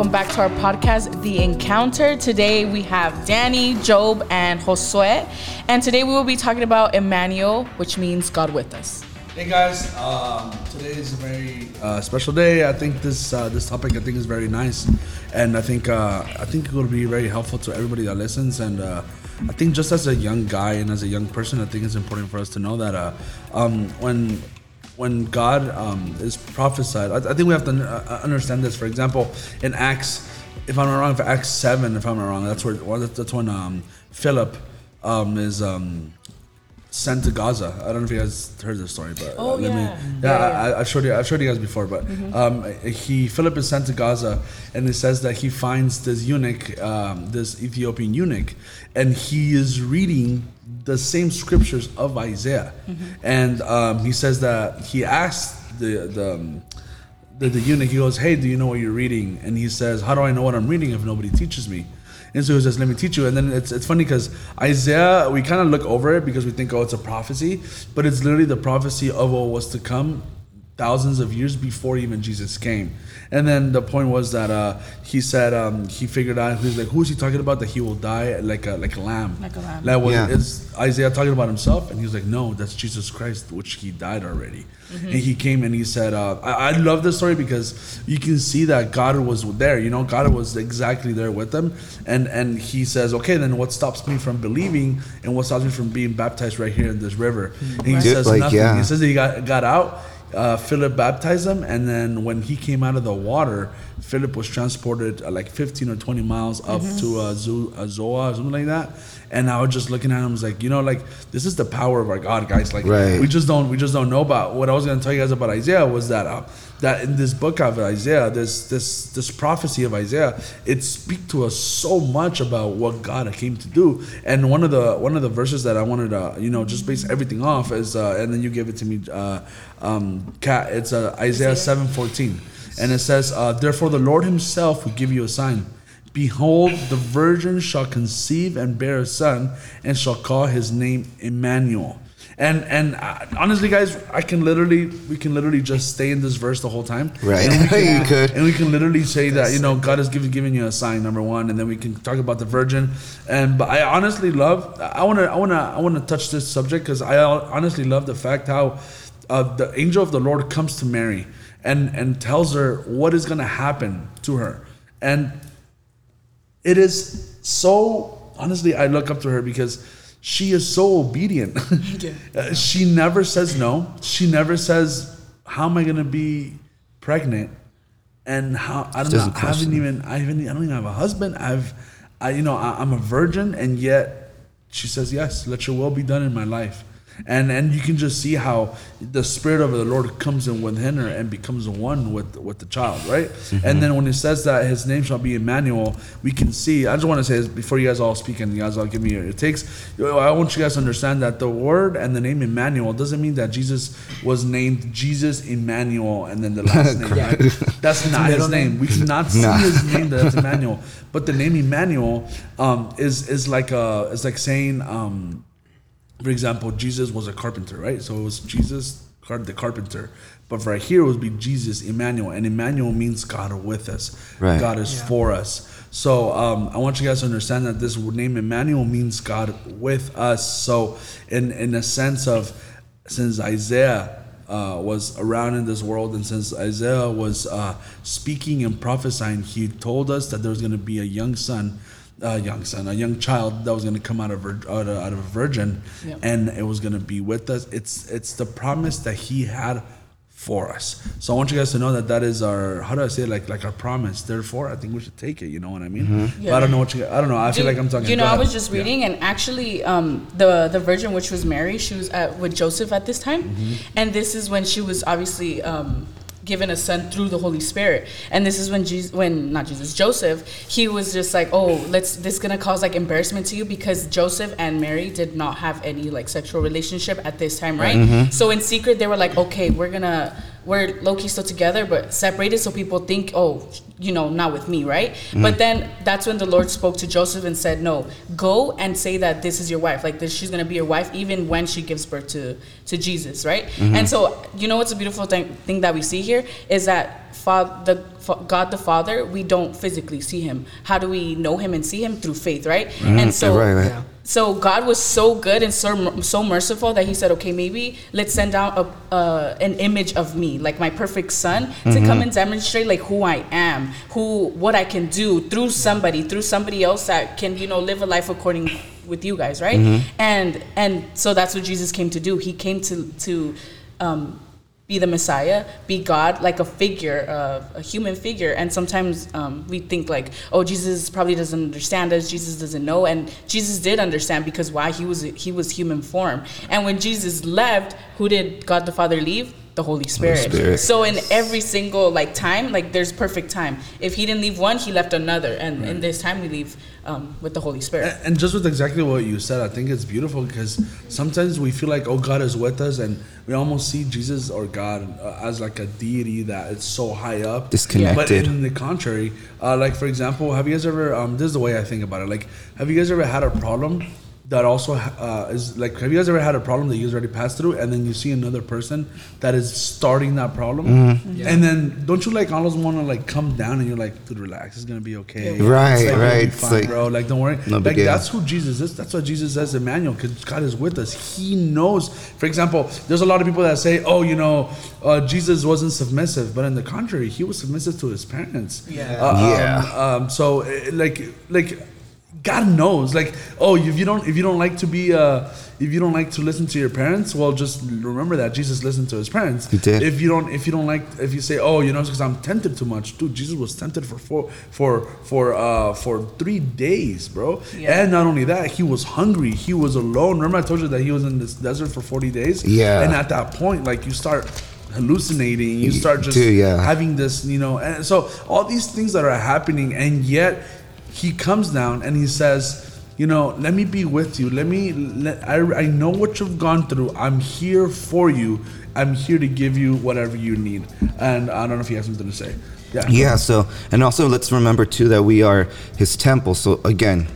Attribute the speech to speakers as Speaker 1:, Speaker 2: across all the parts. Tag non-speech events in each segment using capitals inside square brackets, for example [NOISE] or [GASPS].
Speaker 1: Welcome back to our podcast, The Encounter. Today we have Danny, Job, and Josue. And today we will be talking about Emmanuel, which means God with us.
Speaker 2: Hey guys, um, today is a very uh, special day. I think this uh, this topic I think is very nice, and I think uh, I think it will be very helpful to everybody that listens. And uh, I think just as a young guy and as a young person, I think it's important for us to know that uh, um, when when God um, is prophesied, I, I, think we have to uh, understand this. For example, in Acts, if I'm not wrong, for Acts seven, if I'm not wrong, that's where that's when um, Philip um, is um, sent to Gaza. I don't know if you guys heard this story, but
Speaker 1: oh,
Speaker 2: let
Speaker 1: yeah.
Speaker 2: me. Yeah, yeah, I, I, showed you. I showed you guys before, but mm-hmm. um, he Philip is sent to Gaza, and it says that he finds this eunuch, um, this Ethiopian eunuch, and he is reading the same scriptures of Isaiah, mm-hmm. and um, he says that he asked the the. Um, the, the eunuch, he goes, Hey, do you know what you're reading? And he says, How do I know what I'm reading if nobody teaches me? And so he says, "Let me teach you." And then it's it's funny because Isaiah, we kind of look over it because we think, "Oh, it's a prophecy," but it's literally the prophecy of what was to come thousands of years before even Jesus came. And then the point was that uh, he said um, he figured out he was like, who is he talking about that he will die like a like a lamb?
Speaker 1: Like a lamb.
Speaker 2: Like was yeah. is Isaiah talking about himself? And he was like, no, that's Jesus Christ, which he died already. Mm-hmm. And he came and he said, uh, I, I love this story because you can see that God was there. You know, God was exactly there with them. And and he says, okay, then what stops me from believing and what stops me from being baptized right here in this river? And he right. says like, nothing. Yeah. He says that he got got out uh, Philip baptized him, and then when he came out of the water, Philip was transported uh, like 15 or 20 miles up mm-hmm. to uh, Zo- uh, Zoa or something like that. And I was just looking at him, I was like, you know, like this is the power of our God, guys. Like right. we just don't, we just don't know about. What I was gonna tell you guys about Isaiah was that uh, that in this book of Isaiah, this this this prophecy of Isaiah, it speaks to us so much about what God came to do. And one of the one of the verses that I wanted to, you know, just base everything off is, uh, and then you give it to me, uh, um, Kat. It's uh, Isaiah seven fourteen, and it says, uh, "Therefore the Lord Himself will give you a sign." Behold, the virgin shall conceive and bear a son, and shall call his name Emmanuel. And and uh, honestly, guys, I can literally we can literally just stay in this verse the whole time.
Speaker 3: Right.
Speaker 2: And we [LAUGHS]
Speaker 3: can,
Speaker 2: you could. And we can literally say that you know God has given given you a sign number one, and then we can talk about the virgin. And but I honestly love. I wanna I wanna I wanna touch this subject because I honestly love the fact how uh, the angel of the Lord comes to Mary and and tells her what is gonna happen to her, and it is so honestly I look up to her because she is so obedient. yeah. [LAUGHS] Uh, she never says no. She never says, "How am I going to be pregnant?" And how I don't know. I haven't even. I haven't. I don't even have a husband. I've. I you know I, I'm a virgin, and yet she says yes. Let your will be done in my life and and you can just see how the spirit of the Lord comes in within her and becomes one with with the child, right? Mm-hmm. And then when it says that his name shall be Emmanuel, we can see. I just want to say this before you guys all speak and you guys all give me your it takes. I want you guys to understand that the word and the name Emmanuel doesn't mean that Jesus was named Jesus Emmanuel and then the last [LAUGHS] name. Right? That's not his name. We cannot [LAUGHS] see nah. his name that's Emmanuel. But the name Emmanuel um, is is like a is like saying. Um, for example, Jesus was a carpenter, right? So it was Jesus, the carpenter. But right here, it would be Jesus, Emmanuel. And Emmanuel means God with us. Right. God is yeah. for us. So um, I want you guys to understand that this name Emmanuel means God with us. So in in a sense of since Isaiah uh, was around in this world, and since Isaiah was uh, speaking and prophesying, he told us that there was going to be a young son a young son, a young child that was going to come out of, out of, out of a virgin, yep. and it was going to be with us. It's it's the promise that He had for us. So I want you guys to know that that is our how do I say it? like like our promise. Therefore, I think we should take it. You know what I mean? Mm-hmm. Yeah. But I don't know what you. I don't know. I feel like I'm talking.
Speaker 1: You know, I was just reading, yeah. and actually, um, the the virgin, which was Mary, she was at, with Joseph at this time, mm-hmm. and this is when she was obviously. Um, given a son through the Holy Spirit. And this is when Jesus, when not Jesus, Joseph, he was just like, oh, let's this gonna cause like embarrassment to you because Joseph and Mary did not have any like sexual relationship at this time, right? Mm-hmm. So in secret, they were like, okay, we're gonna we're low key still together, but separated, so people think, oh, you know, not with me, right? Mm-hmm. But then that's when the Lord spoke to Joseph and said, No, go and say that this is your wife. Like this, she's gonna be your wife even when she gives birth to to Jesus, right? Mm-hmm. And so, you know, what's a beautiful thing, thing that we see here is that fa- the God the Father, we don't physically see him. How do we know him and see him through faith, right? And so,
Speaker 3: right, right.
Speaker 4: Yeah.
Speaker 1: so God was so good and so so merciful that He said, "Okay, maybe let's send down a uh, an image of me, like my perfect son, to come and demonstrate like who I am, who what I can do through somebody, through somebody else that can you know live a life according with you guys, right? And and so that's what Jesus came to do. He came to to um, be the Messiah, be God, like a figure, uh, a human figure. And sometimes um, we think like, oh, Jesus probably doesn't understand us. Jesus doesn't know, and Jesus did understand because why he was he was human form. And when Jesus left, who did God the Father leave? The Holy Spirit.
Speaker 3: Spirit.
Speaker 1: So in every single like time, like there's perfect time. If he didn't leave one, he left another, and in this time we leave um, with the Holy Spirit.
Speaker 2: And- And just with exactly what you said, I think it's beautiful because sometimes we feel like, oh, God is with us, and we almost see Jesus or God uh, as like a deity that it's so high up.
Speaker 3: disconnected.
Speaker 2: But in the contrary, uh, like for example, have you guys ever? Um, this is the way I think about it. Like, have you guys ever had a problem? That also uh, is like, have you guys ever had a problem that you guys already passed through, and then you see another person that is starting that problem,
Speaker 3: Mm-hmm.
Speaker 2: and then don't you like almost want to like come down and you're like, dude, relax, it's gonna be okay,
Speaker 3: Right,
Speaker 2: It's, like,
Speaker 3: right. It's
Speaker 2: fine,
Speaker 3: like-
Speaker 2: bro. Like, don't worry.
Speaker 3: No big
Speaker 2: like
Speaker 3: deal.
Speaker 2: that's who Jesus is. That's what Jesus says, Emmanuel, because God is with us. He knows. For example, there's a lot of people that say, "Oh, you know, uh, Jesus wasn't submissive," but in the contrary, he was submissive to his parents.
Speaker 1: Yeah.
Speaker 2: Uh, um,
Speaker 3: Yeah.
Speaker 2: Um, so, eh, like, like. God knows, like, oh, if you don't, if you don't like to be, uh, if you don't like to listen to your parents, well, just remember that Jesus listened to his parents.
Speaker 3: He did.
Speaker 2: If you don't, if you don't like, if you say, oh, you know, because I'm tempted too much, dude, Jesus was tempted for four, for, for, uh, for three days, bro.
Speaker 1: Yeah.
Speaker 2: And not only that, he was hungry. He was alone. Remember, I told you that he was in this desert for 40 days.
Speaker 3: Yeah.
Speaker 2: And at that point, like, you start hallucinating. You start just
Speaker 3: Dude, yeah.
Speaker 2: having this, you know, and so all these things that are happening, and yet he comes down and he says. You know, let me be with you. Let me. Let, I, I know what you've gone through. I'm here for you. I'm here to give you whatever you need. And I don't know if you have something to say. Yeah.
Speaker 3: Yeah, so and also let's remember too that we are his temple. So again,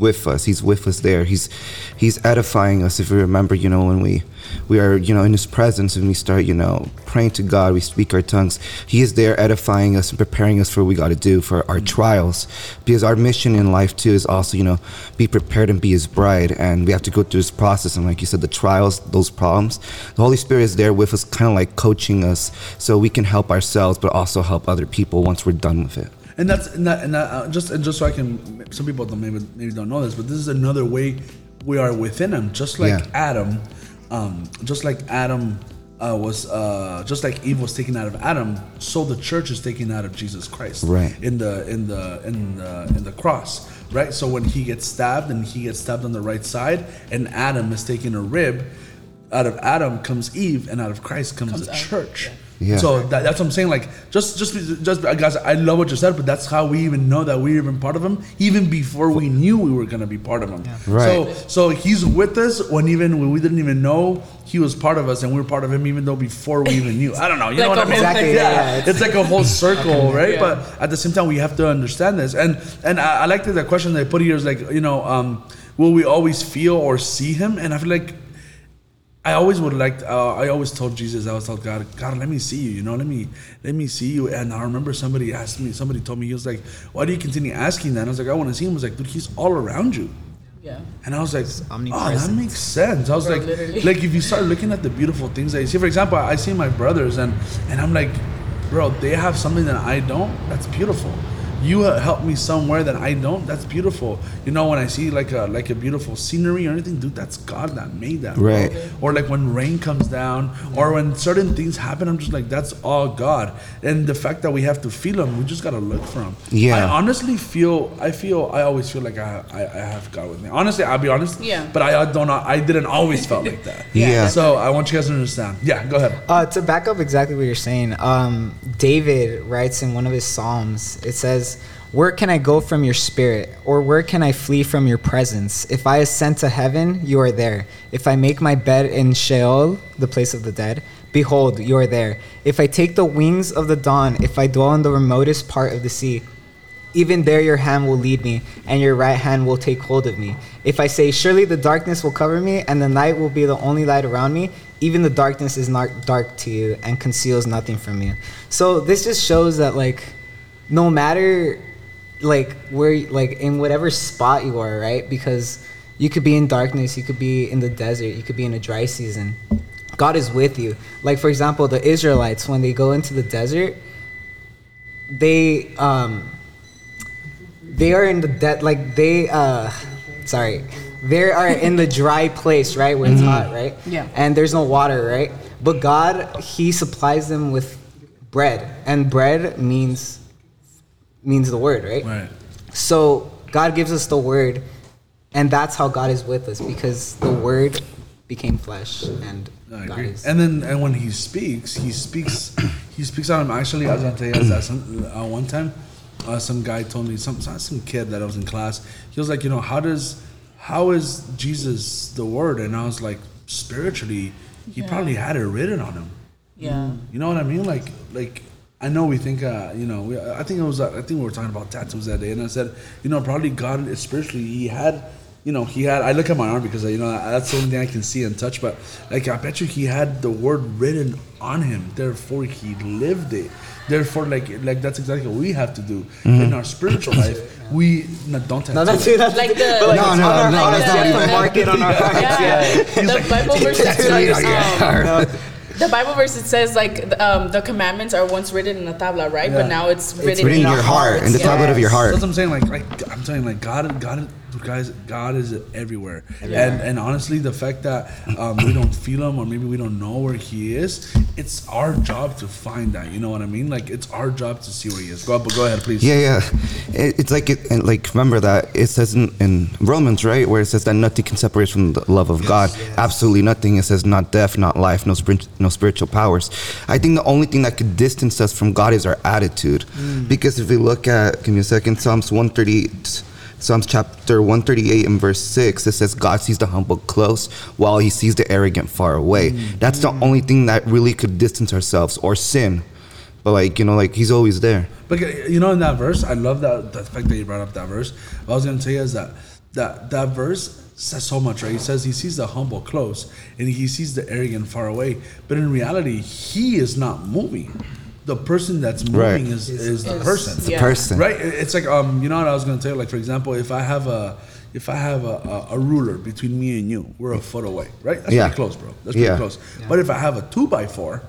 Speaker 3: with us, he's with us there. He's he's edifying us. If we remember, you know, when we we are, you know, in his presence and we start, you know, praying to God, we speak our tongues. He is there edifying us and preparing us for what we got to do for our trials. Because our mission in life too is also, you know, be prepared and be his bride. And we have to go through this process. And like you said, the trials, those problems, the Holy Spirit is there with us, kind of like coaching us so we can help ourselves, but also help other people once we're done with it.
Speaker 2: And that's and, that, and that, uh, just and just so I can. Some people don't maybe maybe don't know this, but this is another way we are within Him, just like
Speaker 3: Yeah.
Speaker 2: Adam, um, just like Adam uh, was, uh, just like Eve was taken out of Adam, so the church is taken out of Jesus Christ,
Speaker 3: Right.
Speaker 2: In the in the in the in the cross, right? So when he gets stabbed and he gets stabbed on the right side, and Adam is taking a rib. Out of Adam comes Eve, and out of Christ comes,
Speaker 1: Comes
Speaker 2: the
Speaker 1: out,
Speaker 2: church.
Speaker 3: yeah.
Speaker 2: So that, that's what I'm saying. Like, just, just, just, guys, I love what you said, but that's how we even know that we're even part of Him, even before we knew we were gonna be part of Him.
Speaker 3: Right.
Speaker 2: So, so He's with us when even when we didn't even know He was part of us, and we were part of Him, even though before we even knew. I don't know. You know what I
Speaker 1: a
Speaker 2: mean?
Speaker 4: Exactly, yeah, yeah,
Speaker 2: It's,
Speaker 4: it's-
Speaker 2: like a whole [LAUGHS] circle, right?
Speaker 1: Yeah.
Speaker 2: But at the same time, we have to understand this. And and I, I like that the question they put here is like, you know, um, will we always feel or see Him? And I feel like I always would like. Uh, I always told Jesus. I always told God, God, let me see you. You know, let me let me see you. And I remember somebody asked me. Somebody told me he was like, "Why do you continue asking that?" And I was like, "I want to see him." I was like, "Dude, he's all around you."
Speaker 1: Yeah.
Speaker 2: And I was like, "Oh, that makes sense." I was
Speaker 1: Bro,
Speaker 2: like,
Speaker 1: literally.
Speaker 2: "Like if you start looking at the beautiful things that you see, for example, I see my brothers, and and I'm like, bro, they have something that I don't. That's beautiful." You help me somewhere that I don't. That's beautiful. You know, when I see like a like a beautiful scenery or anything, dude, that's God that made that. bro
Speaker 3: Right.
Speaker 2: or like when rain comes down or when certain things happen i'm just like that's all god and the fact that we have to feel him we just gotta look for him
Speaker 3: Yeah.
Speaker 2: i honestly feel i feel i always feel like i i, I have god with me honestly i'll be honest
Speaker 1: Yeah.
Speaker 2: but i don't know i didn't always felt like that [LAUGHS]
Speaker 3: Yeah.
Speaker 2: so i want you guys to understand yeah go ahead
Speaker 4: Uh, to back up exactly what you're saying, um, David writes in one of his psalms. It says, "Where can I go from your spirit, or where can I flee from your presence? If I ascend to heaven, you are there. If I make my bed in Sheol, the place of the dead, behold, you are there. If I take the wings of the dawn, if I dwell in the remotest part of the sea, even there your hand will lead me, and your right hand will take hold of me. If I say, Surely the darkness will cover me, and the night will be the only light around me, even the darkness is not dark to you and conceals nothing from you. So this just shows that like no matter like where like in whatever spot you are, right? Because you could be in darkness, you could be in the desert, you could be in a dry season. God is with you. Like for example, the Israelites when they go into the desert, they um they are in the de- like they uh sorry they are in the dry place right where it's hot right
Speaker 1: Yeah.
Speaker 4: and there's no water right but god he supplies them with bread and bread means means the word right
Speaker 2: Right.
Speaker 4: so god gives us the word and that's how god is with us because the word became flesh and
Speaker 2: I
Speaker 4: god
Speaker 2: agree.
Speaker 4: is
Speaker 2: And then, and when he speaks, he speaks, [CLEARS THROAT] he speaks out of him. Actually, I was gonna tell you that some, uh, one time, uh, some guy told me some some some kid that I was in class. He was like, you know, how does, how is Jesus the Word? And I was like, spiritually, he
Speaker 1: Yeah.
Speaker 2: probably had it written on him.
Speaker 1: Yeah.
Speaker 2: You know what I mean? Like, like I know we think, uh, you know, we, I think it was, uh, I think we were talking about tattoos that day, and I said, you know, probably God spiritually, he had, you know, he had. I look at my arm because uh, you know that's the only thing I can see and touch. But like, I bet you he had the word written on him. Therefore, he lived it. Therefore, like, like that's exactly what we have to do in our spiritual life. We no, don't tattoo.
Speaker 4: no that's
Speaker 2: it.
Speaker 4: it that's
Speaker 1: Like the-
Speaker 4: like
Speaker 3: No,
Speaker 4: it's
Speaker 3: no, no,
Speaker 4: hearts,
Speaker 3: that's not even-
Speaker 4: to mark it on our hearts [LAUGHS]
Speaker 1: Yeah. The Bible verse it says, um,
Speaker 3: Yeah.
Speaker 1: The Bible verse it says like um, the commandments are once written in a tabla, right?
Speaker 2: Yeah.
Speaker 1: But now it's written,
Speaker 3: It's written in
Speaker 1: our
Speaker 3: your heart, in the
Speaker 1: hearts.
Speaker 3: tablet of your heart.
Speaker 2: That's what I'm saying. Like, like I'm saying, like God, God, guys, God is everywhere. And and honestly, the fact that um, we don't feel Him, or maybe we don't know where He is, it's our job to find that. You know what I mean? Like, it's our job to see where He is. Go, go ahead, please.
Speaker 3: Yeah, yeah. It, it's like it, and like remember that it says in, in Romans, right, where it says that nothing can separate us from the love of God. Absolutely nothing. It says not death, not life, no spirit, no spiritual powers. I think the only thing that could distance us from God is our attitude, because if we look at, give me a second, Psalms one thirty. Psalms chapter 138 and verse 6, it says, God sees the humble close while he sees the arrogant far away. That's the mm-hmm. only thing that really could distance ourselves or sin. But, like, you know, like he's always there.
Speaker 2: But you know, in that verse, I love that the fact that you brought up that verse. What I was gonna tell you is that that that verse says so much, right? He says he sees the humble close and he sees the arrogant far away. But in reality, he is not moving. The person that's moving
Speaker 3: Right.
Speaker 2: is, is the
Speaker 1: Is-
Speaker 2: person.
Speaker 3: It's a
Speaker 1: Yeah.
Speaker 3: person.
Speaker 2: Right? It's like um, you know what I was gonna tell you. Like for example, if I have a if I have a, a, a ruler between me and you, we're a foot away, right? That's
Speaker 3: Yeah.
Speaker 2: pretty close, bro. That's pretty
Speaker 3: Yeah.
Speaker 2: close. But if I have a two by four,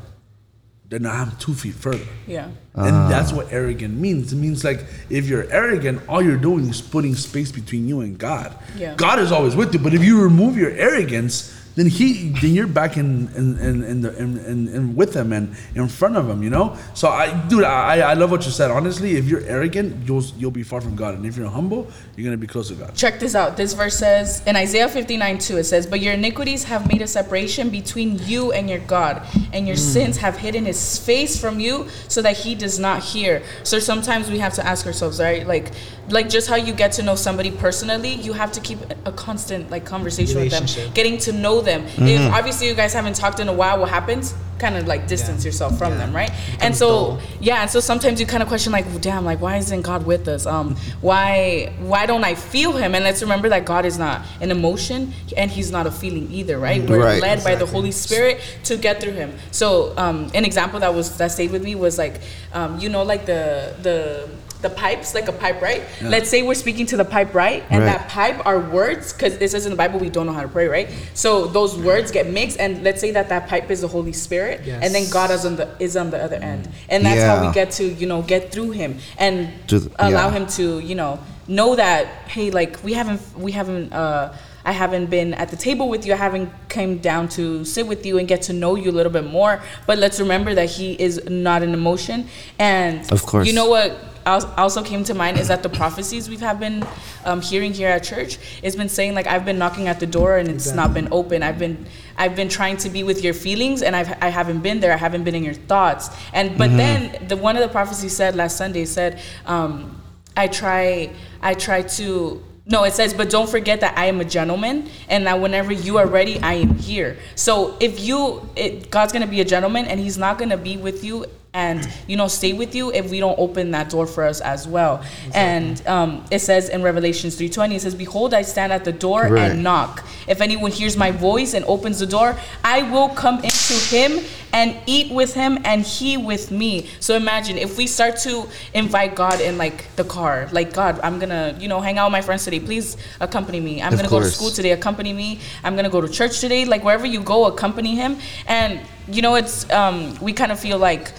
Speaker 2: then I'm two feet further.
Speaker 1: Yeah.
Speaker 2: And that's what arrogant means. It means like if you're arrogant, all you're doing is putting space between you and God.
Speaker 1: Yeah.
Speaker 2: God is always with you, but if you remove your arrogance, then he then you're back in in in, in, the, in, in, in with him and in front of him, you know. So I, dude, I I love what you said. Honestly, if you're arrogant, you'll you'll be far from God, and if you're humble, you're gonna be close to God.
Speaker 1: Check this out. This verse says in Isaiah 59 2, it says, But your iniquities have made a separation between you and your God, and your hmm. sins have hidden his face from you so that he does not hear. So sometimes we have to ask ourselves, right? Like, like just how you get to know somebody personally, you have to keep a constant like conversation with them, getting to know them. If obviously you guys haven't talked in a while, what happens? Kind of like distance
Speaker 4: Yeah.
Speaker 1: yourself from
Speaker 4: Yeah.
Speaker 1: them, right? And so
Speaker 4: dull.
Speaker 1: yeah, and so sometimes you kind of question like, well, damn, like why isn't God with us? Um, why why don't I feel Him? And let's remember that God is not an emotion and He's not a feeling either, right? We're
Speaker 3: Right.
Speaker 1: led by the Holy Spirit to get through Him. So um, an example that was that stayed with me was like, um, you know, like the the the pipes, like a pipe, right? Let's say we're speaking to the pipe, right? And
Speaker 3: Right.
Speaker 1: that pipe are words, because it says in the Bible we don't know how to pray, right? So those words get mixed, and let's say that that pipe is the Holy Spirit, and then God is on the is on the other end, and that's how we get to you know get through Him and
Speaker 3: To the-
Speaker 1: allow
Speaker 3: yeah.
Speaker 1: Him to you know know that hey, like we haven't we haven't. uh I haven't been at the table with you. I haven't came down to sit with you and get to know you a little bit more. But let's remember that he is not an emotion. And
Speaker 3: Of course.
Speaker 1: you know what al- also came to mind is that the prophecies we've have been um, hearing here at church it's been saying like I've been knocking at the door and it's not been open. I've been I've been trying to be with your feelings and I've I haven't been there. I haven't been in your thoughts. And but then the one of the prophecies said last Sunday said um, I try I try to No, it says, but don't forget that I am a gentleman, and that whenever you are ready, I am here. So if you, it, God's gonna be a gentleman, and He's not gonna be with you and you know stay with you if we don't open that door for us as well. And um, it says in Revelations three twenty, it says, "Behold, I stand at the door
Speaker 3: Right.
Speaker 1: and knock. If anyone hears my voice and opens the door, I will come into him." And eat with him, and he with me. So imagine if we start to invite God in like the car, like God, I'm gonna, you know, hang out with my friends today. Please accompany me. I'm
Speaker 3: Of
Speaker 1: gonna go to school today. Accompany me. I'm gonna go to church today. Like wherever you go, accompany him. And you know, it's um, we kind of feel like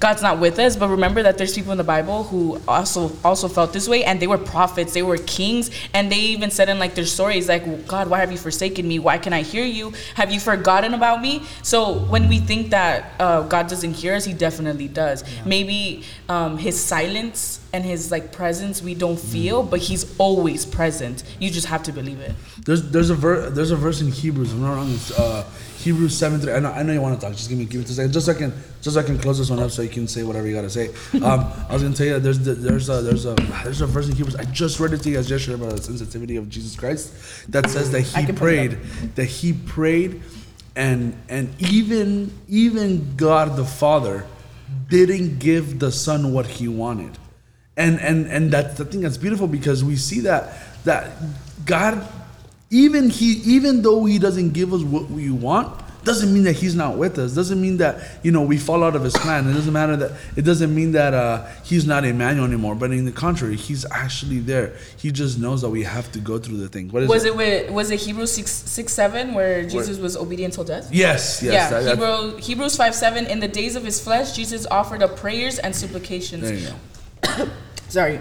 Speaker 1: God's not with us, but remember that there's people in the Bible who also also felt this way, and they were prophets, they were kings, and they even said in like their stories, like God, why have you forsaken me? Why can I hear you? Have you forgotten about me? So when we think that uh, God doesn't hear us, He definitely does. Maybe um, His silence and His like presence we don't feel, but He's always present. You just have to believe it.
Speaker 2: There's there's a ver- there's a verse in Hebrews. I'm not wrong. It's uh, Hebrews seven three. I know, I know you want to talk. Just give me give me two seconds. Just so I can just so I can close this one up so you can say whatever you gotta say. [LAUGHS] Um, I was gonna tell you that there's there's a there's a there's a verse in Hebrews. I just read it to you guys yesterday about the sensitivity of Jesus Christ that says that he
Speaker 1: can pull it
Speaker 2: prayed that he prayed and and even even God the Father didn't give the son what he wanted and and and that's the thing that's beautiful because we see that that god even he even though he doesn't give us what we want doesn't mean that he's not with us doesn't mean that you know we fall out of his plan it doesn't matter that it doesn't mean that uh, he's not emmanuel anymore but in the contrary he's actually there he just knows that we have to go through the thing what is
Speaker 1: Was
Speaker 2: it
Speaker 1: it with, was it Hebrews six six seven where Jesus was obedient till death?
Speaker 2: yes yes
Speaker 1: yeah,
Speaker 2: that- that-
Speaker 1: Hebrew, Hebrews 5 7. In the days of his flesh, Jesus offered up prayers and supplications.
Speaker 2: there you go [COUGHS]
Speaker 1: Sorry.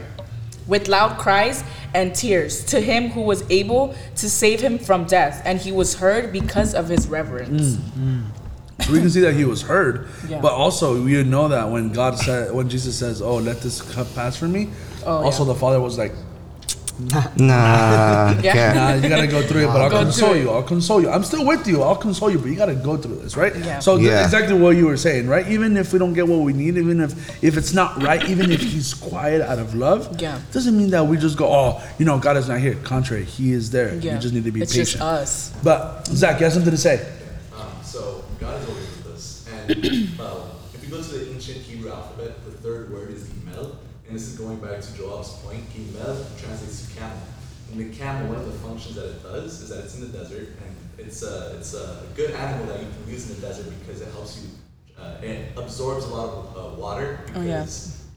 Speaker 1: With loud cries and tears to him who was able to save him from death, and he was heard because of his reverence.
Speaker 2: So we can see that he was heard, [LAUGHS]
Speaker 1: Yeah.
Speaker 2: but also we know that when God said, when Jesus says, "Oh, let this cup pass from me,"
Speaker 1: Oh,
Speaker 2: also
Speaker 1: yeah.
Speaker 2: the Father was like,
Speaker 3: Nah, [LAUGHS]
Speaker 1: Yeah.
Speaker 2: "Nah, you gotta go through it, but I'll
Speaker 1: Go
Speaker 2: console you. I'll console you. I'm still with you. I'll console you, but you gotta go through this, right?"
Speaker 1: Yeah.
Speaker 2: So th-
Speaker 3: Yeah.
Speaker 2: exactly what you were saying, right? Even if we don't get what we need, even if if it's not right, even if He's quiet out of love,
Speaker 1: Yeah.
Speaker 2: doesn't mean that we just go, "Oh, you know, God is not here." Contrary, He is there.
Speaker 1: Yeah.
Speaker 2: You just need to be
Speaker 1: it's
Speaker 2: patient.
Speaker 1: just us.
Speaker 2: But Zach, you have something to say?
Speaker 5: Um, so God is always with us. And [CLEARS THROAT] uh, if you go to the ancient Hebrew alphabet, the third word is Gimel. And this is going back to Joab's point. Gimel translates to camel. And the camel, one of the functions that it does is that it's in the desert. And it's a, it's a good animal that you can use in the desert because it helps you, uh, it absorbs a lot of uh, water because
Speaker 1: Oh, yeah.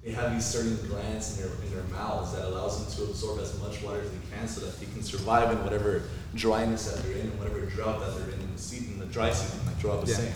Speaker 5: they have these certain glands in their, in their mouths that allows them to absorb as much water as they can so that they can survive in whatever dryness that they're in and whatever drought that they're in in the, se- in the dry season, like Joab was
Speaker 4: Yeah.
Speaker 5: saying.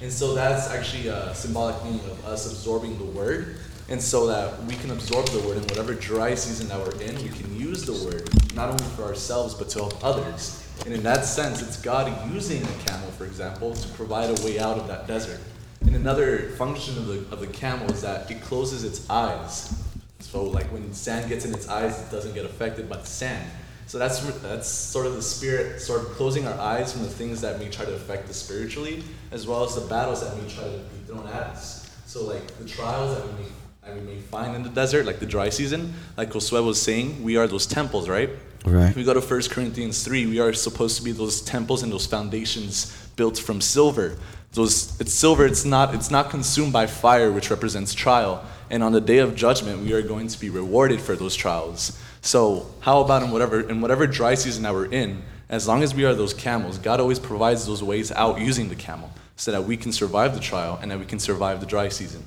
Speaker 5: And so that's actually a symbolic meaning of us absorbing the word. And so that we can absorb the word in whatever dry season that we're in, we can use the word not only for ourselves but to help others. And in that sense, it's God using a camel, for example, to provide a way out of that desert. And another function of the, of the camel is that it closes its eyes. So like when sand gets in its eyes, it doesn't get affected by the sand. So that's that's sort of the spirit, sort of closing our eyes from the things that may try to affect us spiritually, as well as the battles that may try to be thrown at us. So like the trials that we may we may find in the desert, like the dry season, like Josue was saying, we are those temples, right?
Speaker 3: Right.
Speaker 5: If we go to 1 Corinthians 3, we are supposed to be those temples and those foundations built from silver. Those it's silver, it's not it's not consumed by fire, which represents trial. And on the day of judgment, we are going to be rewarded for those trials. So how about in whatever in whatever dry season that we're in, as long as we are those camels, God always provides those ways out using the camel so that we can survive the trial and that we can survive the dry season.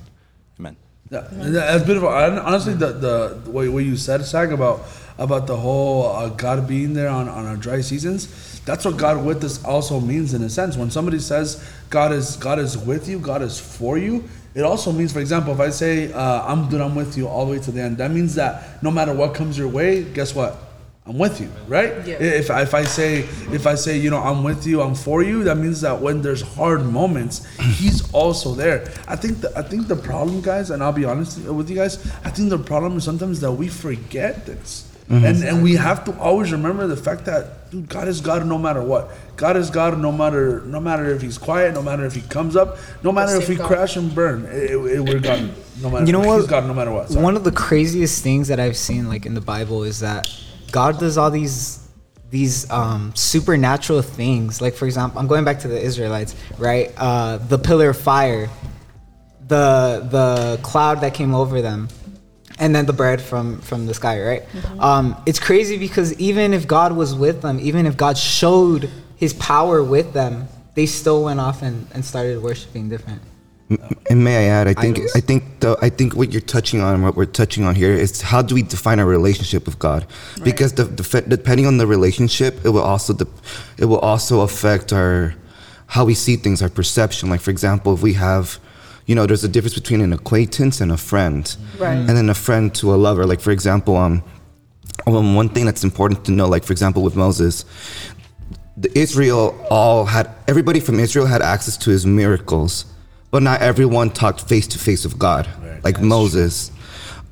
Speaker 5: Amen.
Speaker 2: That's beautiful. Honestly, the the what you said, Zach, about about the whole uh, God being there on, on our dry seasons, that's what God with us also means in a sense. When somebody says God is God is with you, God is for you, it also means, for example, if I say uh, I'm dude, I'm with you all the way to the end, that means that no matter what comes your way, guess what? I'm with you, right?
Speaker 1: Yeah.
Speaker 2: If, if I say if I say you know I'm with you, I'm for you, that means that when there's hard moments, [LAUGHS] he's also there. I think the, I think the problem, guys, and I'll be honest with you guys, I think the problem is sometimes that we forget this. Mm-hmm. And, and we have to always remember the fact that dude, God is God no matter what. God is God no matter no matter if He's quiet, no matter if He comes up, no matter if we
Speaker 1: God.
Speaker 2: crash and burn. It, it- we're God no matter.
Speaker 4: You know
Speaker 2: He's
Speaker 4: what?
Speaker 2: God no matter what. Sorry.
Speaker 4: One of the craziest things that I've seen, like in the Bible, is that God does all these these um, supernatural things. Like for example, I'm going back to the Israelites, right? Uh, the pillar of fire, the the cloud that came over them, and then the bread from from the sky, right? Um, it's crazy because even if God was with them, even if God showed His power with them, they still went off and, and started worshiping different.
Speaker 3: And may I add, I think. I think the, I think what you're touching on, what we're touching on here, is how do we define our relationship with God? Because the, the, depending on the relationship, it will also de- it will also affect our how we see things, our perception. Like for example, if we have, you know, there's a difference between an acquaintance and a friend,
Speaker 1: Right.
Speaker 3: and then a friend to a lover. Like for example, um, um, one thing that's important to know, like for example with Moses, the Israel all had everybody from Israel had access to his miracles, but not everyone talked face to face with God, like Moses.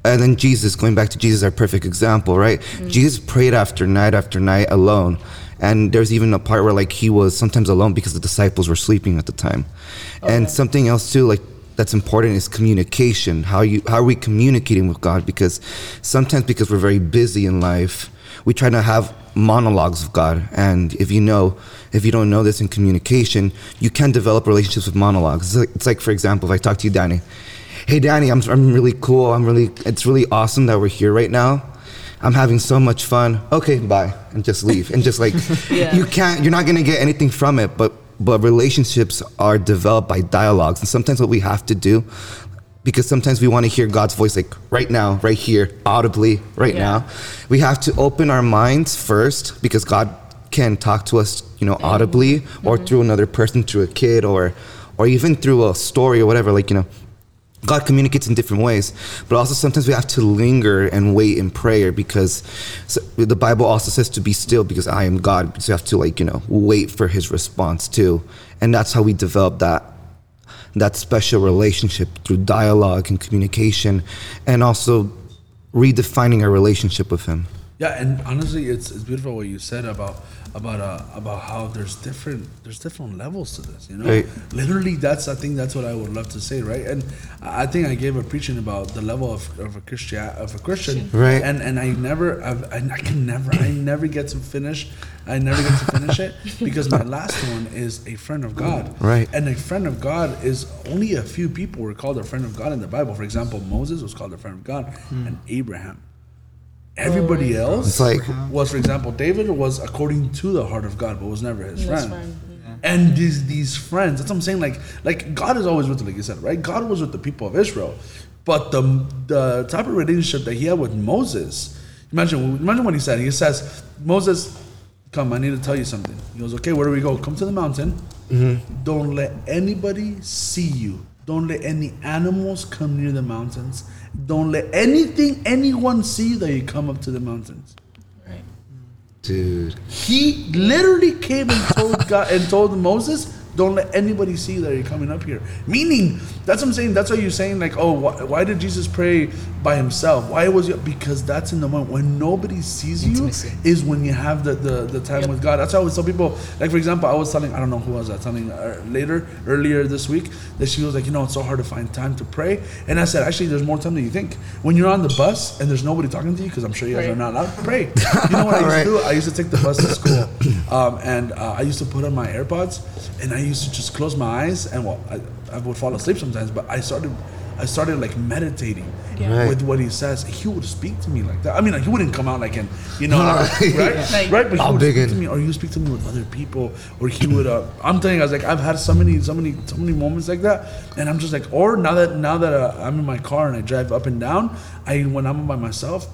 Speaker 3: And then Jesus, going back to Jesus, our perfect example, right? Mm-hmm. Jesus prayed after night after night alone. And there's even a part where like he was sometimes alone because the disciples were sleeping at the time. And something else too, like that's important is communication. How you how are we communicating with God? Because sometimes because we're very busy in life, we try to have monologues of God. And if you know, if you don't know this in communication, you can develop relationships with monologues. It's like, it's like for example, if I talk to you, Danny, hey Danny, I'm I'm really cool. I'm really it's really awesome that we're here right now. I'm having so much fun. Okay, bye, and just leave, and just like [LAUGHS]
Speaker 1: Yeah.
Speaker 3: you can't, you're not gonna get anything from it. But but relationships are developed by dialogues, and sometimes what we have to do, because sometimes we want to hear God's voice like right now, right here, audibly, right
Speaker 1: Yeah.
Speaker 3: now. We have to open our minds first because God can talk to us, you know, mm-hmm. audibly or mm-hmm. through another person, through a kid or or even through a story or whatever. Like you know, God communicates in different ways, but also sometimes we have to linger and wait in prayer because the Bible also says to be still because I am God. So you have to like you know wait for His response too, and that's how we develop that that special relationship through dialogue and communication, and also redefining our relationship with Him.
Speaker 2: Yeah, and honestly, it's it's beautiful what you said about about uh, about how there's different there's different levels to this. You know,
Speaker 3: Right.
Speaker 2: literally, that's I think that's what I would love to say, right? And I think I gave a preaching about the level of, of a Christian of a Christian,
Speaker 3: Right.
Speaker 2: And and I never I've, I, I can never I never get to finish. I never get to finish it [LAUGHS] because my last one is a friend of God,
Speaker 3: Right.
Speaker 2: And a friend of God is only a few people were called a friend of God in the Bible. For example, Moses was called a friend of God, and Abraham. Everybody oh, else
Speaker 3: It's like
Speaker 2: was, for example, David was according to the heart of God, but was never his
Speaker 1: His
Speaker 2: friend.
Speaker 1: friend,
Speaker 2: And these these friends, that's what I'm saying. Like like God is always with, like you said, right? God was with the people of Israel, but the the type of relationship that he had with Moses. Imagine imagine what he said. He says, Moses, come, I need to tell you something. He goes, okay, where do we go? Come to the mountain. Mm-hmm. Don't let anybody see you. Don't let any animals come near the mountains. Don't let anything, anyone see that you come up to the mountains.
Speaker 1: Right.
Speaker 3: dude.
Speaker 2: He literally came and told God and told Moses, "Don't let anybody see that you're coming up here." Meaning, that's what I'm saying. That's why you're saying like, "Oh, why, why did Jesus pray by himself? Why was it?" Because that's in the moment when nobody sees you
Speaker 4: Intimacy.
Speaker 2: is when you have the the, the time with God. That's why I always tell people. Like for example, I was telling I don't know who was I telling uh, later earlier this week that she was like, you know, it's so hard to find time to pray. And I said, actually, there's more time than you think. When you're on the bus and there's nobody talking to you, because I'm sure you guys
Speaker 1: Right.
Speaker 2: are not allowed to pray. You know what I used [LAUGHS]
Speaker 3: Right.
Speaker 2: to do? I used to take the bus to school, um, and uh, I used to put on my AirPods, and I used to just close my eyes, and well, I, I would fall asleep sometimes. But I started, I started like meditating
Speaker 3: Right.
Speaker 2: with what he says. He would speak to me like that. I mean, like, he wouldn't come out like in, you know,
Speaker 3: Right. [LAUGHS]
Speaker 2: right,
Speaker 1: Like-
Speaker 2: right. But he
Speaker 3: I'll
Speaker 2: would
Speaker 3: begin.
Speaker 2: speak to me, or he would speak to me with other people, or he would. Uh, I'm telling you, I was like, I've had so many, so many, so many moments like that, and I'm just like, or now that now that uh, I'm in my car and I drive up and down, I when I'm by myself,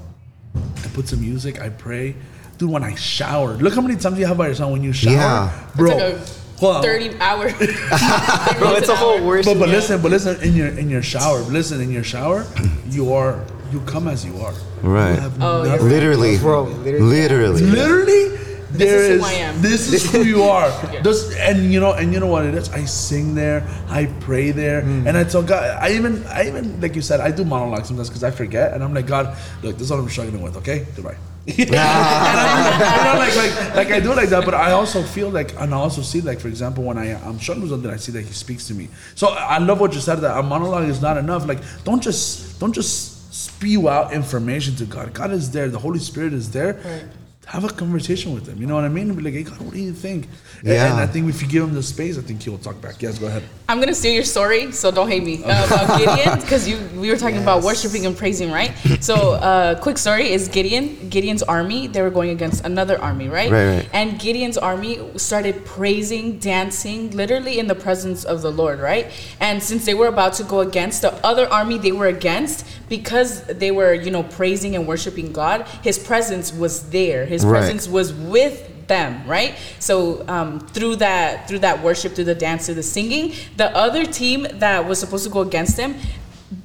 Speaker 2: I put some music, I pray. Dude, when I shower, look how many times you have by yourself when you shower,
Speaker 3: Yeah.
Speaker 2: bro.
Speaker 1: It's
Speaker 2: hold on.
Speaker 1: 30 hours. [LAUGHS]
Speaker 4: Bro, it's a whole worship.
Speaker 2: But but listen, but listen in your in your shower. Listen in your shower, you are you come as you are.
Speaker 3: Right.
Speaker 2: You
Speaker 1: Oh, you're
Speaker 3: Literally,
Speaker 4: Bro, literally.
Speaker 3: literally.
Speaker 2: Literally, there
Speaker 1: is
Speaker 2: is.
Speaker 1: who I am.
Speaker 2: This is who you [LAUGHS] are. This, and you know, and you know what it is. I sing there, I pray there,
Speaker 3: Mm.
Speaker 2: and I tell God. I even, I even, like you said, I do monologues sometimes because I forget, and I'm like, God, look, this is what I'm struggling with. Okay, goodbye. [LAUGHS] and I, [LAUGHS] you know, like, like, like I do like that, but I also feel like, and I also see, like, for example, when I I'm struggling with something, I see that He speaks to me. So I love what you said that a monologue is not enough. Like, don't just, don't just spew out information to God. God is there. The Holy Spirit is there.
Speaker 1: Right.
Speaker 2: Have a conversation with him. You know what I mean? Be like, hey, God, what do you think? And-
Speaker 3: Yeah.
Speaker 2: And I think if you give him the space, I think he will talk back. Yes, go ahead.
Speaker 1: I'm gonna steal your story, so don't hate me uh, about [LAUGHS] Gideon because you we were talking about worshiping and praising, right? So, uh, quick story is Gideon. Gideon's army they were going against another army, right?
Speaker 3: Right, right.
Speaker 1: And Gideon's army started praising, dancing, literally in the presence of the Lord, right? And since they were about to go against the other army they were against, because they were you know praising and worshiping God, His presence was there. His
Speaker 3: Right.
Speaker 1: presence was with them right so um, through that through that worship through the dance through the singing the other team that was supposed to go against them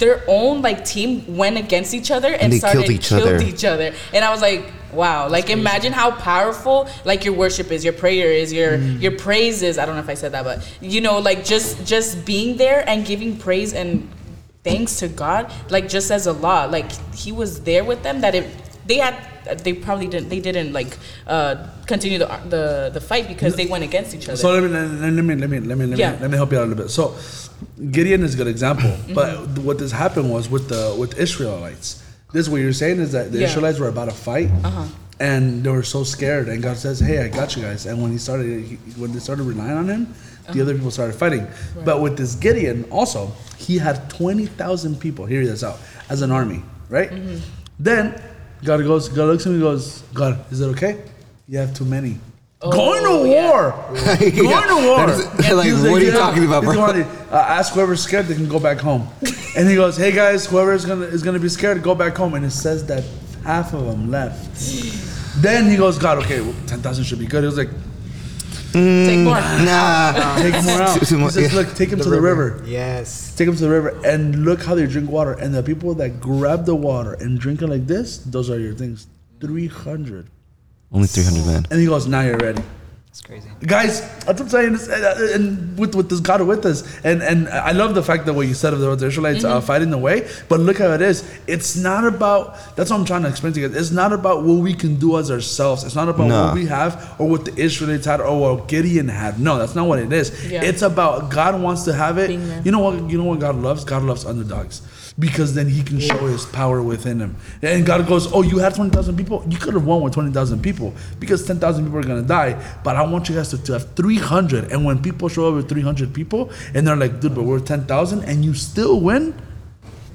Speaker 1: their own like team went against each other and,
Speaker 3: they
Speaker 1: started
Speaker 3: killed each
Speaker 1: killed
Speaker 3: other.
Speaker 1: each other and i was like wow like imagine how powerful like your worship is your prayer is your
Speaker 3: Mm.
Speaker 1: your praises i don't know if i said that but you know like just just being there and giving praise and thanks to god like just as a law like he was there with them that if they had they probably didn't they didn't like uh continue the the, the fight because they went against each other
Speaker 2: So let me let me let me let me let me let me,
Speaker 1: Yeah.
Speaker 2: let me help you out a little bit. So Gideon is a good example, mm-hmm. but what this happened was with the with Israelites. This what you're saying is that the
Speaker 1: Yeah.
Speaker 2: Israelites were about to fight, uh-huh. and they were so scared. And God says, "Hey, I got you guys." And when he started, he, when they started relying on him, the uh-huh. other people started fighting. But with this Gideon, also, he had twenty thousand people. Hear this out as an army, right? Mm-hmm. Then God goes, God looks at me, and goes, God, is it okay? You have too many. Going to
Speaker 1: yeah.
Speaker 2: war. [LAUGHS] Going to war.
Speaker 3: That's- [LAUGHS] like,
Speaker 2: He's
Speaker 3: what are you talking about, bro?
Speaker 2: going, uh, ask whoever's scared, they can go back home. [LAUGHS] and he goes, "Hey guys, whoever is gonna is gonna be scared, go back home." And it says that half of them left. [GASPS] then he goes, "God, okay, well, ten thousand should be good." He was like, Mm,
Speaker 1: take more
Speaker 3: Nah.
Speaker 2: "Take [LAUGHS] more out."
Speaker 3: Too- too
Speaker 2: He says,
Speaker 3: yeah.
Speaker 2: "Look, take him to the river.
Speaker 4: Yes.
Speaker 2: Take him to the river, and look how they drink water. And the people that grab the water and drink it like this, those are your things. Three hundred.
Speaker 3: Only 300 men.
Speaker 2: And he goes, "Now you're ready."
Speaker 4: It's crazy.
Speaker 2: guys that's what i'm saying. This, uh, and with, with this god with us. And and i love the fact that what you said of the, the israelites uh, fighting the way. But look how it is. It's not about that's what i'm trying to explain to you guys. It's not about what we can do as ourselves. It's not about
Speaker 3: No.
Speaker 2: what we have or what the israelites had or what gideon had. No that's not what it is.
Speaker 1: Yeah.
Speaker 2: it's about god wants to have it. You know what? You know what god loves? God loves underdogs because then he can show his power within him. And God goes, Oh, you had 20,000 people? You could have won with 20,000 people because 10,000 people are going to die. But I want you guys to, to have 300. And when people show up with 300 people and they're like, Dude, but we're 10,000 and you still win,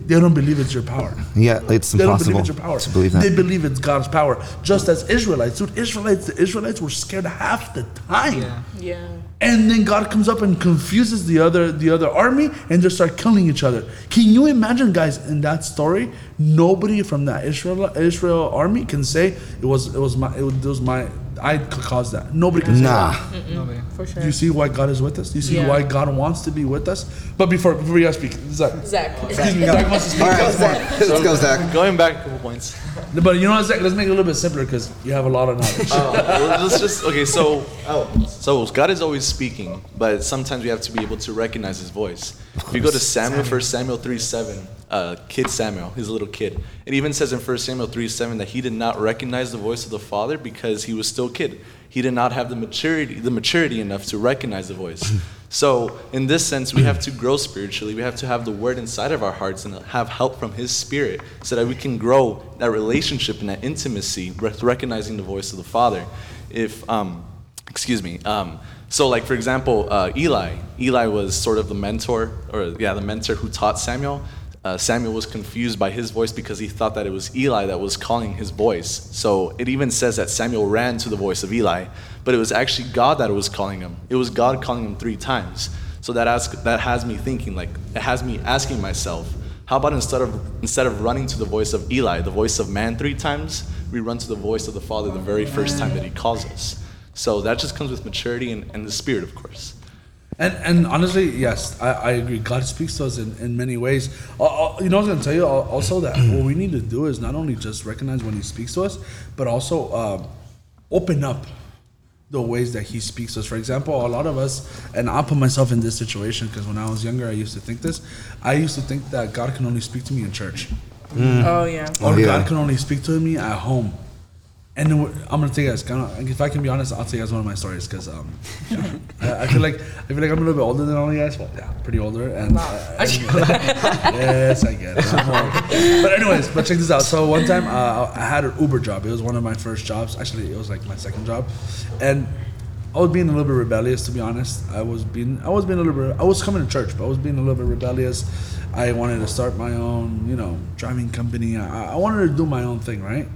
Speaker 2: they don't believe it's your power.
Speaker 3: Yeah, it's
Speaker 2: They don't believe it's your power.
Speaker 3: to believe that.
Speaker 2: They believe it's God's power. Just as Israelites. Dude, Israelites, the Israelites were scared half the time.
Speaker 4: Yeah.
Speaker 1: yeah
Speaker 2: And then God comes up and confuses the other the other army and they start killing each other. Can you imagine, guys, in that story, nobody from that Israel Israel army can say it was it was my it was, my I caused that. Nobody can say
Speaker 3: Nah.
Speaker 2: that.
Speaker 4: Nobody.
Speaker 1: for sure
Speaker 2: Do you see why God is with us? Do you see
Speaker 1: Yeah.
Speaker 2: why God wants to be with us? But before before you guys speak, Zach.
Speaker 1: zach
Speaker 2: Excuse me, Zach wants to speak.
Speaker 3: All right, let's go, Zach.
Speaker 5: Going back a couple points.
Speaker 2: But you know what, Zach? Let's make it a little bit simpler because you have a lot of knowledge.
Speaker 5: Oh, well, let's just okay. So, so God is always speaking, but sometimes we have to be able to recognize His voice. If you go to Samuel, First Samuel three seven, uh, kid Samuel, he's a little kid. It even says in First Samuel three seven that he did not recognize the voice of the Father because he was still a kid. He did not have the maturity, the maturity enough to recognize the voice. [LAUGHS] So, in this sense, we have to grow spiritually. We have to have the Word inside of our hearts and have help from His Spirit so that we can grow that relationship and that intimacy, rec- recognizing the voice of the Father. If, um, excuse me, um, so like for example, uh, Eli. Eli was sort of the mentor, or yeah, the mentor who taught Samuel. Uh, Samuel was confused by his voice because he thought that it was Eli that was calling his voice. So it even says that Samuel ran to the voice of Eli, but it was actually God that was calling him. It was God calling him three times. So that ask, that has me thinking, like it has me asking myself, how about instead of instead of running to the voice of Eli, the voice of man three times, we run to the voice of the Father the very first time that He calls us. So that just comes with maturity and, and the Spirit, of course.
Speaker 2: And and honestly, yes, I, I agree. God speaks to us in, in many ways. Uh, uh, you know, I was going to tell you also that what we need to do is not only just recognize when He speaks to us, but also uh, open up the ways that He speaks to us. For example, a lot of us, and I'll put myself in this situation because when I was younger, I used to think this. I used to think that God can only speak to me in church,
Speaker 1: oh yeah
Speaker 2: or
Speaker 3: Oh, yeah.
Speaker 2: God can only speak to me at home. And then I'm gonna take you guys. Kind of, if I can be honest, I'll tell you guys one of my stories because um, yeah, I, I feel like I feel like I'm a little bit older than all you guys. Well, yeah, pretty older. And, uh, and- [LAUGHS] yes, I get it. But anyways, but check this out. So one time uh, I had an Uber job. It was one of my first jobs. Actually, it was like my second job, and I was being a little bit rebellious. To be honest, I was being I was being a little bit. I was coming to church, but I was being a little bit rebellious. I wanted to start my own, you know, driving company. I, I wanted to do my own thing, right?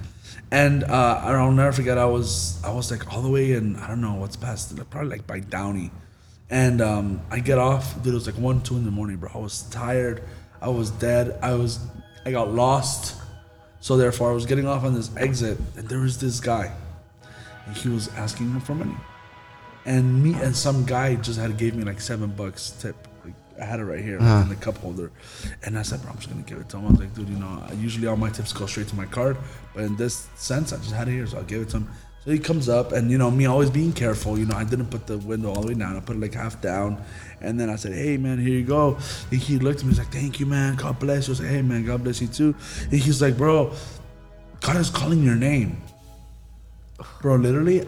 Speaker 2: And uh, I'll never forget. I was I was like all the way in I don't know what's past probably like by Downey, and um, I get off. Dude, it was like one two in the morning, bro. I was tired. I was dead. I was I got lost. So therefore, I was getting off on this exit, and there was this guy, and he was asking me for money, and me and some guy just had gave me like seven bucks tip. I had it right here like, in the cup holder, and I said, "Bro, I'm just gonna give it to him." I was like, "Dude, you know, usually all my tips go straight to my card, but in this sense, I just had it here, so I'll give it to him." So he comes up, and you know, me always being careful, you know, I didn't put the window all the way down. I put it like half down, and then I said, "Hey, man, here you go." And he looked at me, he's like, "Thank you, man. God bless you." I was like, "Hey, man, God bless you too." And he's like, "Bro, God is calling your name." bro literally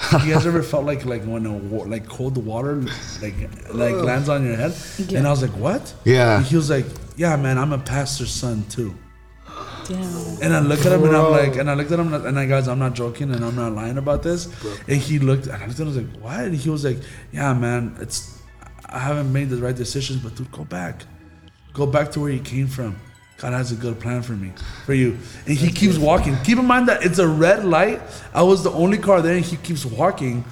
Speaker 2: [LAUGHS] you guys ever felt like like when a wa- like cold water like like lands on your head and i was like what
Speaker 3: Yeah.
Speaker 2: and he was like yeah man i'm a pastor's son too
Speaker 1: Damn.
Speaker 2: and I looked at him and I'm like, and I looked at him and I guys, I'm not joking and I'm not lying about this. And he looked, and I looked at him, I was like, what? And he was like, yeah, man, it's, I haven't made the right decisions, but dude, go back, go back to where you came from. God has a good plan for me, for you. And he keeps walking. Keep in mind that it's a red light. I was the only car there, and he keeps walking.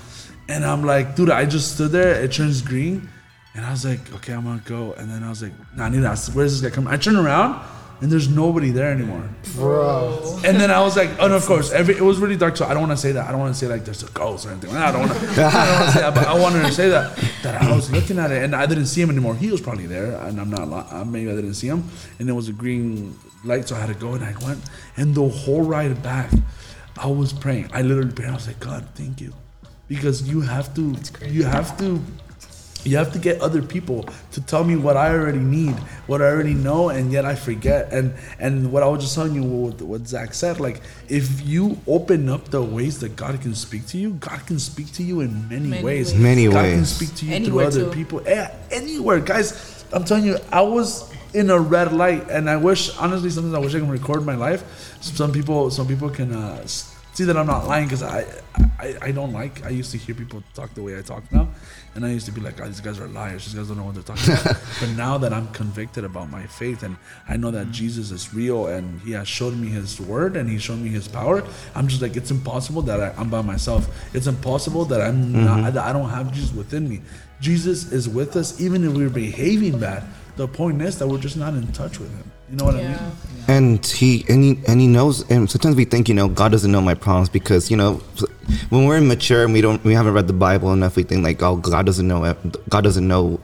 Speaker 2: And I'm like, dude, I just stood there. It turns green, and I was like, okay, I'm gonna go. And then I was like, nah, I need to ask, where's this guy coming? I turn around, and there's nobody there anymore.
Speaker 4: Bro.
Speaker 2: And then I was like, oh, and of course, every it was really dark. So I don't want to say that. I don't want to say like there's a ghost or anything. I don't want to. I don't want to say that. But I wanted to say that that I was looking at it and I didn't see him anymore. He was probably there, and I'm not. li- uh, Maybe I didn't see him. And there was a green light, so I had to go. And I went, and the whole ride back, I was praying. I literally prayed. I was like, God, thank you, because you have to. You have to. You have to get other people to tell me what I already need, what I already know, and yet I forget. And and what I was just telling you, what, what Zach said, like if you open up the ways that God can speak to you, God can speak to you in many,
Speaker 1: Many
Speaker 2: ways.
Speaker 1: ways.
Speaker 3: Many
Speaker 2: God can
Speaker 3: ways.
Speaker 2: speak to you
Speaker 1: Anywhere
Speaker 2: through other
Speaker 1: too.
Speaker 2: people. Yeah, anywhere, guys. I'm telling you, I was in a red light, and I wish, honestly, sometimes I wish I can record my life. Some people, some people can uh, s- see that I'm not lying because I, I, I don't like. I used to hear people talk the way I talk now, and I used to be like, oh, these guys are liars. These guys don't know what they're talking about. [LAUGHS] but now that I'm convicted about my faith, and I know that mm. Jesus is real, and He has showed me His word, and He showed me His power, I'm just like, it's impossible that I, I'm by myself. It's impossible that I'm mm-hmm. not. that I don't have Jesus within me. Jesus is with us, even if we're behaving bad. The point is that we're just not in touch with Him. You know what I
Speaker 1: Yeah.
Speaker 2: mean?
Speaker 3: and he and he and he knows and sometimes we think you know god doesn't know my problems because you know when we're immature and we don't we haven't read the bible enough we think like oh god doesn't know god doesn't know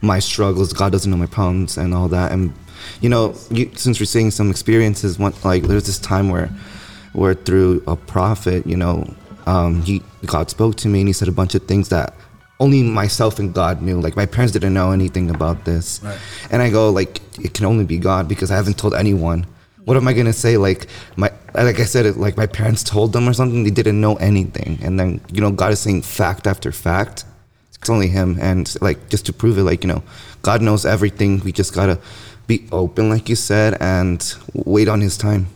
Speaker 3: my struggles god doesn't know my problems and all that and you know you, since we're seeing some experiences one like there's this time where where through a prophet you know um he god spoke to me and he said a bunch of things that only myself and God knew. Like my parents didn't know anything about this.
Speaker 2: Right.
Speaker 3: And I go like, it can only be God because I haven't told anyone. What am I gonna say? Like my, like I said, it like my parents told them or something. They didn't know anything. And then you know, God is saying fact after fact. It's only Him. And like just to prove it, like you know, God knows everything. We just gotta be open, like you said, and wait on His time.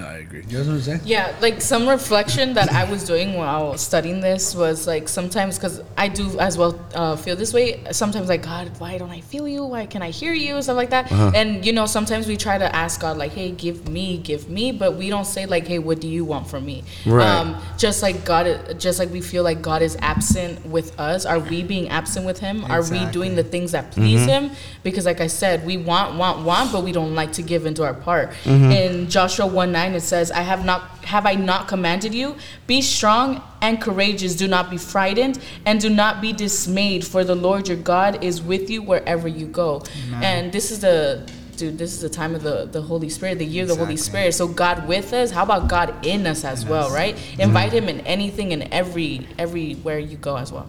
Speaker 2: Yeah, I agree. You guys know what I'm saying?
Speaker 1: Yeah, like some reflection that I was doing while studying this was like sometimes because I do as well uh, feel this way. Sometimes like God, why don't I feel you? Why can I hear you? Stuff like that. Uh-huh. And you know, sometimes we try to ask God like, Hey, give me, give me, but we don't say like, Hey, what do you want from me?
Speaker 3: Right.
Speaker 1: Um, just like God, just like we feel like God is absent with us. Are we being absent with Him? Are we doing the things that please mm-hmm. Him? Because like I said, we want, want, want, but we don't like to give into our part. Mm-hmm. In Joshua one nine, it says, "I have not, have I not commanded you? Be strong and courageous. Do not be frightened, and do not be dismayed. For the Lord your God is with you wherever you go." And this is the dude, this is the time of the, the Holy Spirit, the year of the Holy Spirit. So God with us, how about God in us as well, right? Invite him in anything and every everywhere you go as well.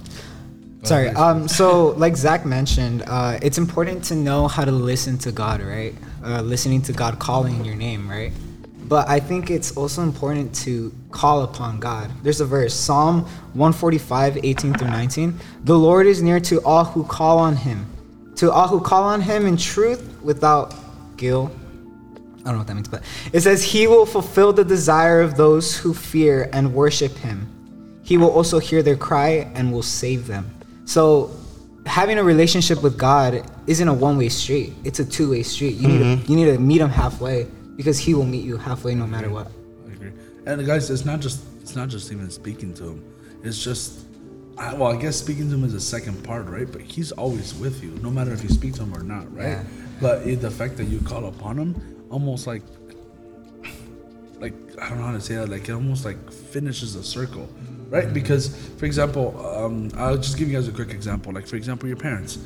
Speaker 4: Sorry. Um. So, like Zach mentioned, uh, it's important to know how to listen to God, right? Uh, listening to God calling your name, right? But I think it's also important to call upon God. There's a verse, Psalm 145, 18 through 19. The Lord is near to all who call on him, to all who call on him in truth without guilt. I don't know what that means, but it says, He will fulfill the desire of those who fear and worship him. He will also hear their cry and will save them. So, having a relationship with God isn't a one way street, it's a two way street. You, need to, mm-hmm. you need to meet him halfway because he will meet you halfway no matter what.
Speaker 2: I agree. And guys, it's not just it's not just even speaking to him. It's just I, well, I guess speaking to him is the second part, right? But he's always with you, no matter if you speak to him or not, right?
Speaker 4: Yeah.
Speaker 2: But it, the fact that you call upon him, almost like like I don't know how to say that. Like it almost like finishes the circle, right? Because for example, um, I'll just give you guys a quick example. Like for example, your parents.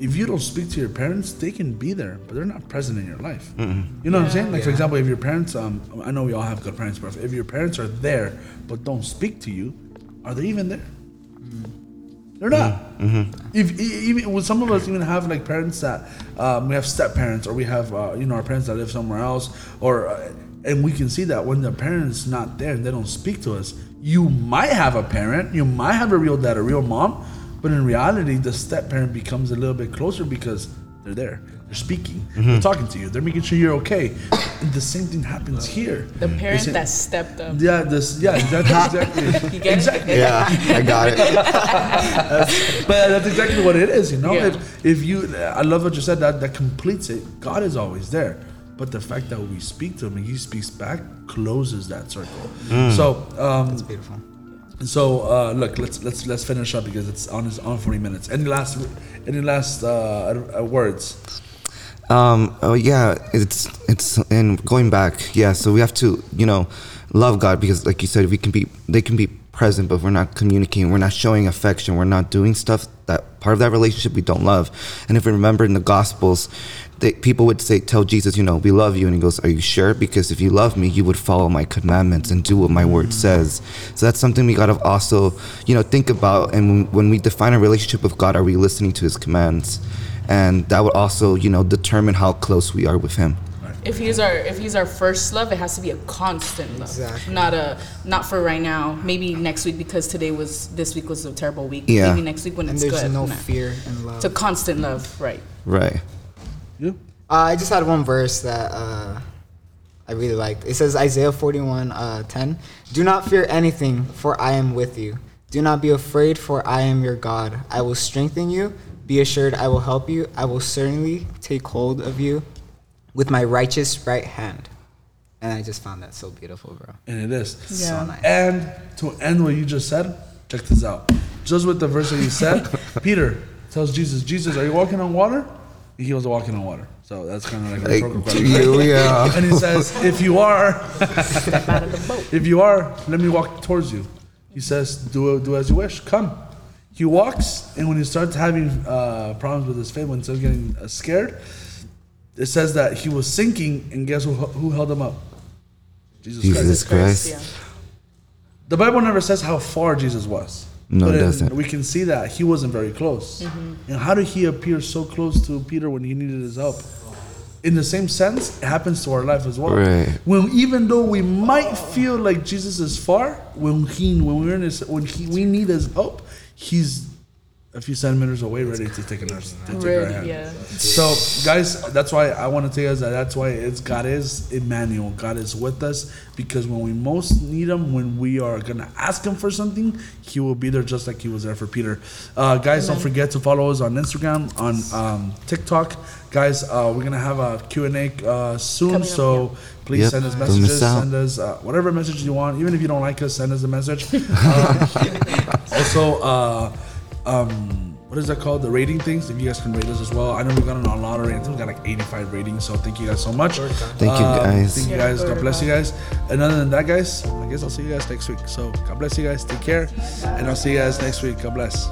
Speaker 2: If you don't speak to your parents, they can be there, but they're not present in your life. You know what I'm saying? Like for example, if your parents, um, I know we all have good parents, but if your parents are there but don't speak to you, are they even there? They're not. If e- even well, some of us even have like parents that um, we have step parents or we have uh, you know our parents that live somewhere else or uh, and we can see that when the parents not there and they don't speak to us, you might have a parent, you might have a real dad, a real mom, but in reality, the step parent becomes a little bit closer because they're there, they're speaking, they're talking to you, they're making sure you're okay. And the same thing happens here.
Speaker 1: The parent
Speaker 2: It's-
Speaker 1: that stepped up.
Speaker 2: yeah, this yeah, that's [LAUGHS] exactly
Speaker 1: You get
Speaker 2: exactly.
Speaker 1: it?
Speaker 3: Yeah, I got it. [LAUGHS]
Speaker 2: But that's exactly what it is, you know.
Speaker 1: Yeah.
Speaker 2: If if you, I love what you said. That that completes it. God is always there, but the fact that we speak to Him and He speaks back closes that circle. So, um,
Speaker 4: It's beautiful.
Speaker 2: So uh, look, let's let's let's finish up because it's on it's on forty minutes. Any last any last uh, uh, words?
Speaker 3: Um, oh yeah, it's it's and going back, yeah. So we have to, you know, love God because, like you said, we can be they can be present, but we're not communicating, we're not showing affection, we're not doing stuff that part of that relationship we don't love. And if we remember in the Gospels, they, people would say, tell Jesus, you know, we love you, and he goes, are you sure? Because if you love me, you would follow my commandments and do what my word mm. says. So that's something we gotta also, you know, think about. And when, when we define a relationship with God, are we listening to His commands? and that would also you know determine how close we are with him
Speaker 1: If he's our if he's our first love, it has to be a constant love,
Speaker 4: Exactly.
Speaker 1: not a not for right now. Maybe next week because today was this week was a terrible week.
Speaker 3: Yeah.
Speaker 1: Maybe next week when
Speaker 4: And
Speaker 1: it's
Speaker 4: there's
Speaker 1: good.
Speaker 4: no
Speaker 1: Nah.
Speaker 4: fear in love.
Speaker 1: It's a constant love, right?
Speaker 3: right
Speaker 2: You?
Speaker 4: Uh, I just had one verse that uh, I really liked. It says Isaiah 41 uh, 10. Do not fear anything, for I am with you. Do not be afraid, for I am your God. I will strengthen you. Be assured, I will help you. I will certainly take hold of you with my righteous right hand. And I just found that so beautiful, bro.
Speaker 2: And it is.
Speaker 1: Yeah.
Speaker 4: So nice.
Speaker 2: And to end what you just said, check this out. Just with the verse that you said, [LAUGHS] Peter tells Jesus, Jesus, are you walking on water? And he was walking on water. So that's kind of like a
Speaker 3: like
Speaker 2: rhetorical
Speaker 3: to
Speaker 2: question.
Speaker 3: you yeah [LAUGHS]
Speaker 2: And he says, if you are,
Speaker 1: Step out of the boat. [LAUGHS]
Speaker 2: if you are, let me walk towards you. He says, do, do as you wish. Come. He walks, and when he starts having uh, problems with his faith, when he starts getting uh, scared, it says that he was sinking, and guess who, who held him up? Jesus,
Speaker 3: Jesus
Speaker 2: Christ.
Speaker 3: Christ.
Speaker 1: Yeah.
Speaker 2: The Bible never says how far Jesus was.
Speaker 3: No,
Speaker 2: but
Speaker 3: it doesn't.
Speaker 2: We can see that he wasn't very close. Mm-hmm. And how did he appear so close to Peter when he needed his help? In the same sense, it happens to our life as well.
Speaker 3: Right.
Speaker 2: When even though we might feel like Jesus is far, when he when we're in his when he we need his help, he's a few centimeters away, ready to take our to take our
Speaker 1: Ready,
Speaker 2: hand.
Speaker 1: yeah.
Speaker 2: So, guys, that's why I want to tell you guys that that's why it's God is Emmanuel. God is with us because when we most need Him, when we are gonna ask Him for something, He will be there just like He was there for Peter. Uh, guys, don't forget to follow us on Instagram, on um, TikTok. Guys, uh, we're gonna have a Q and A uh, soon,
Speaker 1: Coming up,
Speaker 2: so please
Speaker 3: Yep,
Speaker 2: send us messages. Send us uh, whatever message you want. Even if you don't like us, send us a message. Uh, [LAUGHS] [LAUGHS] also, uh, um, what is that called? The rating things. If you guys can rate us as well. I know we got on a lot of ratings. We got like 85 ratings. So thank you guys so much.
Speaker 3: Thank you,
Speaker 2: Um,
Speaker 3: guys.
Speaker 2: Thank you guys. God bless you guys. And other than that, guys, I guess I'll see you guys next week. So God bless you guys. Take care, and I'll see you guys next week. God bless.